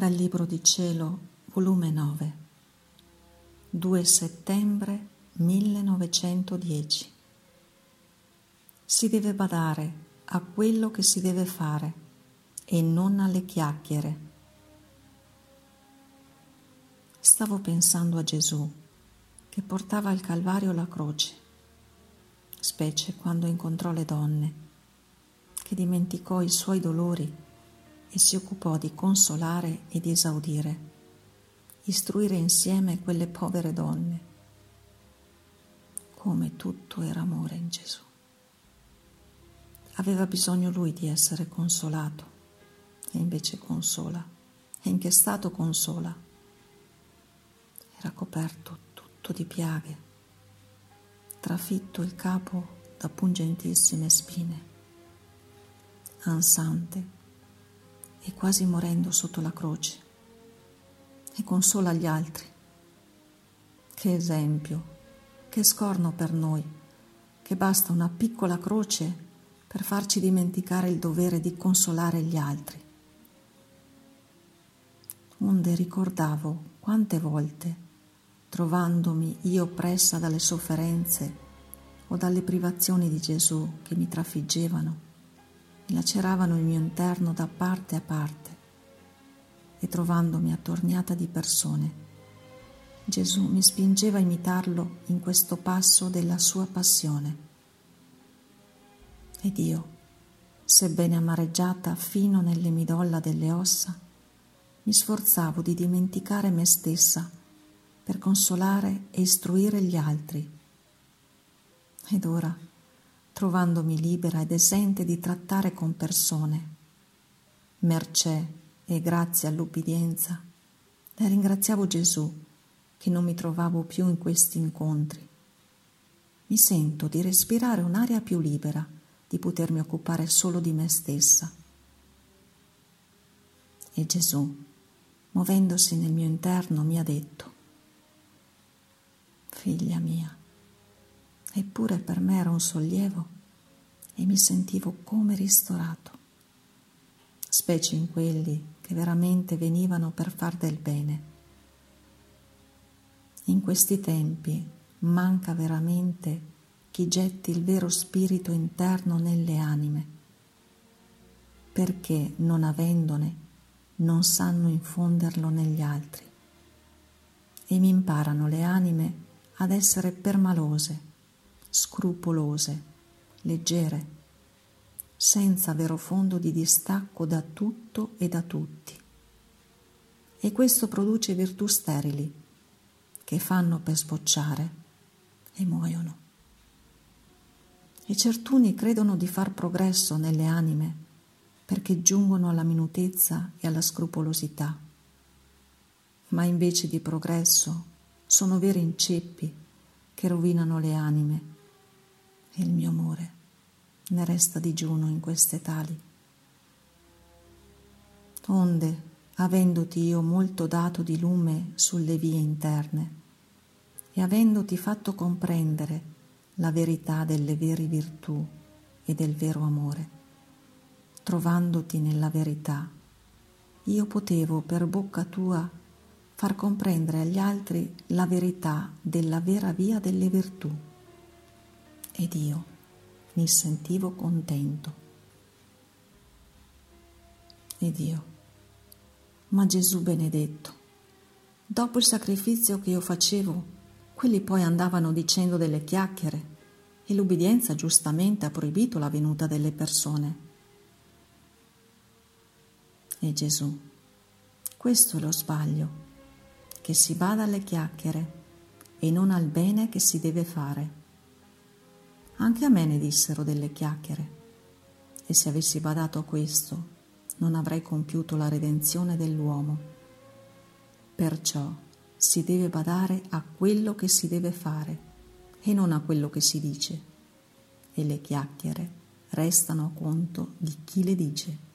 Dal Libro di Cielo, volume 9, 2 settembre 1910. Si deve badare a quello che si deve fare e non alle chiacchiere. Stavo pensando a Gesù che portava al Calvario la croce, specie quando incontrò le donne, che dimenticò i suoi dolori e si occupò di consolare e di esaudire, istruire insieme quelle povere donne. Come tutto era amore in Gesù. Aveva bisogno lui di essere consolato e invece consola. E in che stato consola? Era coperto tutto di piaghe, trafitto il capo da pungentissime spine, ansante e quasi morendo sotto la croce e consola gli altri. Che esempio, che scorno per noi, che basta una piccola croce per farci dimenticare il dovere di consolare gli altri. Onde ricordavo quante volte, trovandomi io oppressa dalle sofferenze o dalle privazioni di Gesù che mi trafiggevano, laceravano il mio interno da parte a parte e trovandomi attorniata di persone, Gesù mi spingeva a imitarlo in questo passo della sua passione. Ed io, sebbene amareggiata fino nelle midolla delle ossa, mi sforzavo di dimenticare me stessa per consolare e istruire gli altri. Ed ora, trovandomi libera ed esente di trattare con persone. Mercè e grazie all'ubbidienza, ne ringraziavo Gesù che non mi trovavo più in questi incontri. Mi sento di respirare un'aria più libera, di potermi occupare solo di me stessa. E Gesù, muovendosi nel mio interno, mi ha detto, Figlia mia, Eppure per me era un sollievo e mi sentivo come ristorato, specie in quelli che veramente venivano per far del bene. In questi tempi manca veramente chi getti il vero spirito interno nelle anime, perché non avendone non sanno infonderlo negli altri e mi imparano le anime ad essere permalose scrupolose, leggere, senza vero fondo di distacco da tutto e da tutti. E questo produce virtù sterili, che fanno per sbocciare e muoiono. E certuni credono di far progresso nelle anime perché giungono alla minutezza e alla scrupolosità, ma invece di progresso sono veri inceppi che rovinano le anime e il mio amore ne resta digiuno in queste tali. Onde, avendoti io molto dato di lume sulle vie interne e avendoti fatto comprendere la verità delle vere virtù e del vero amore, trovandoti nella verità, io potevo per bocca tua far comprendere agli altri la verità della vera via delle virtù ed io mi sentivo contento. Ed io, ma Gesù benedetto, dopo il sacrificio che io facevo, quelli poi andavano dicendo delle chiacchiere e l'ubbidienza giustamente ha proibito la venuta delle persone. E Gesù, questo è lo sbaglio, che si bada alle chiacchiere e non al bene che si deve fare. Anche a me ne dissero delle chiacchiere. E se avessi badato a questo, non avrei compiuto la redenzione dell'uomo. Perciò si deve badare a quello che si deve fare e non a quello che si dice. E le chiacchiere restano a conto di chi le dice.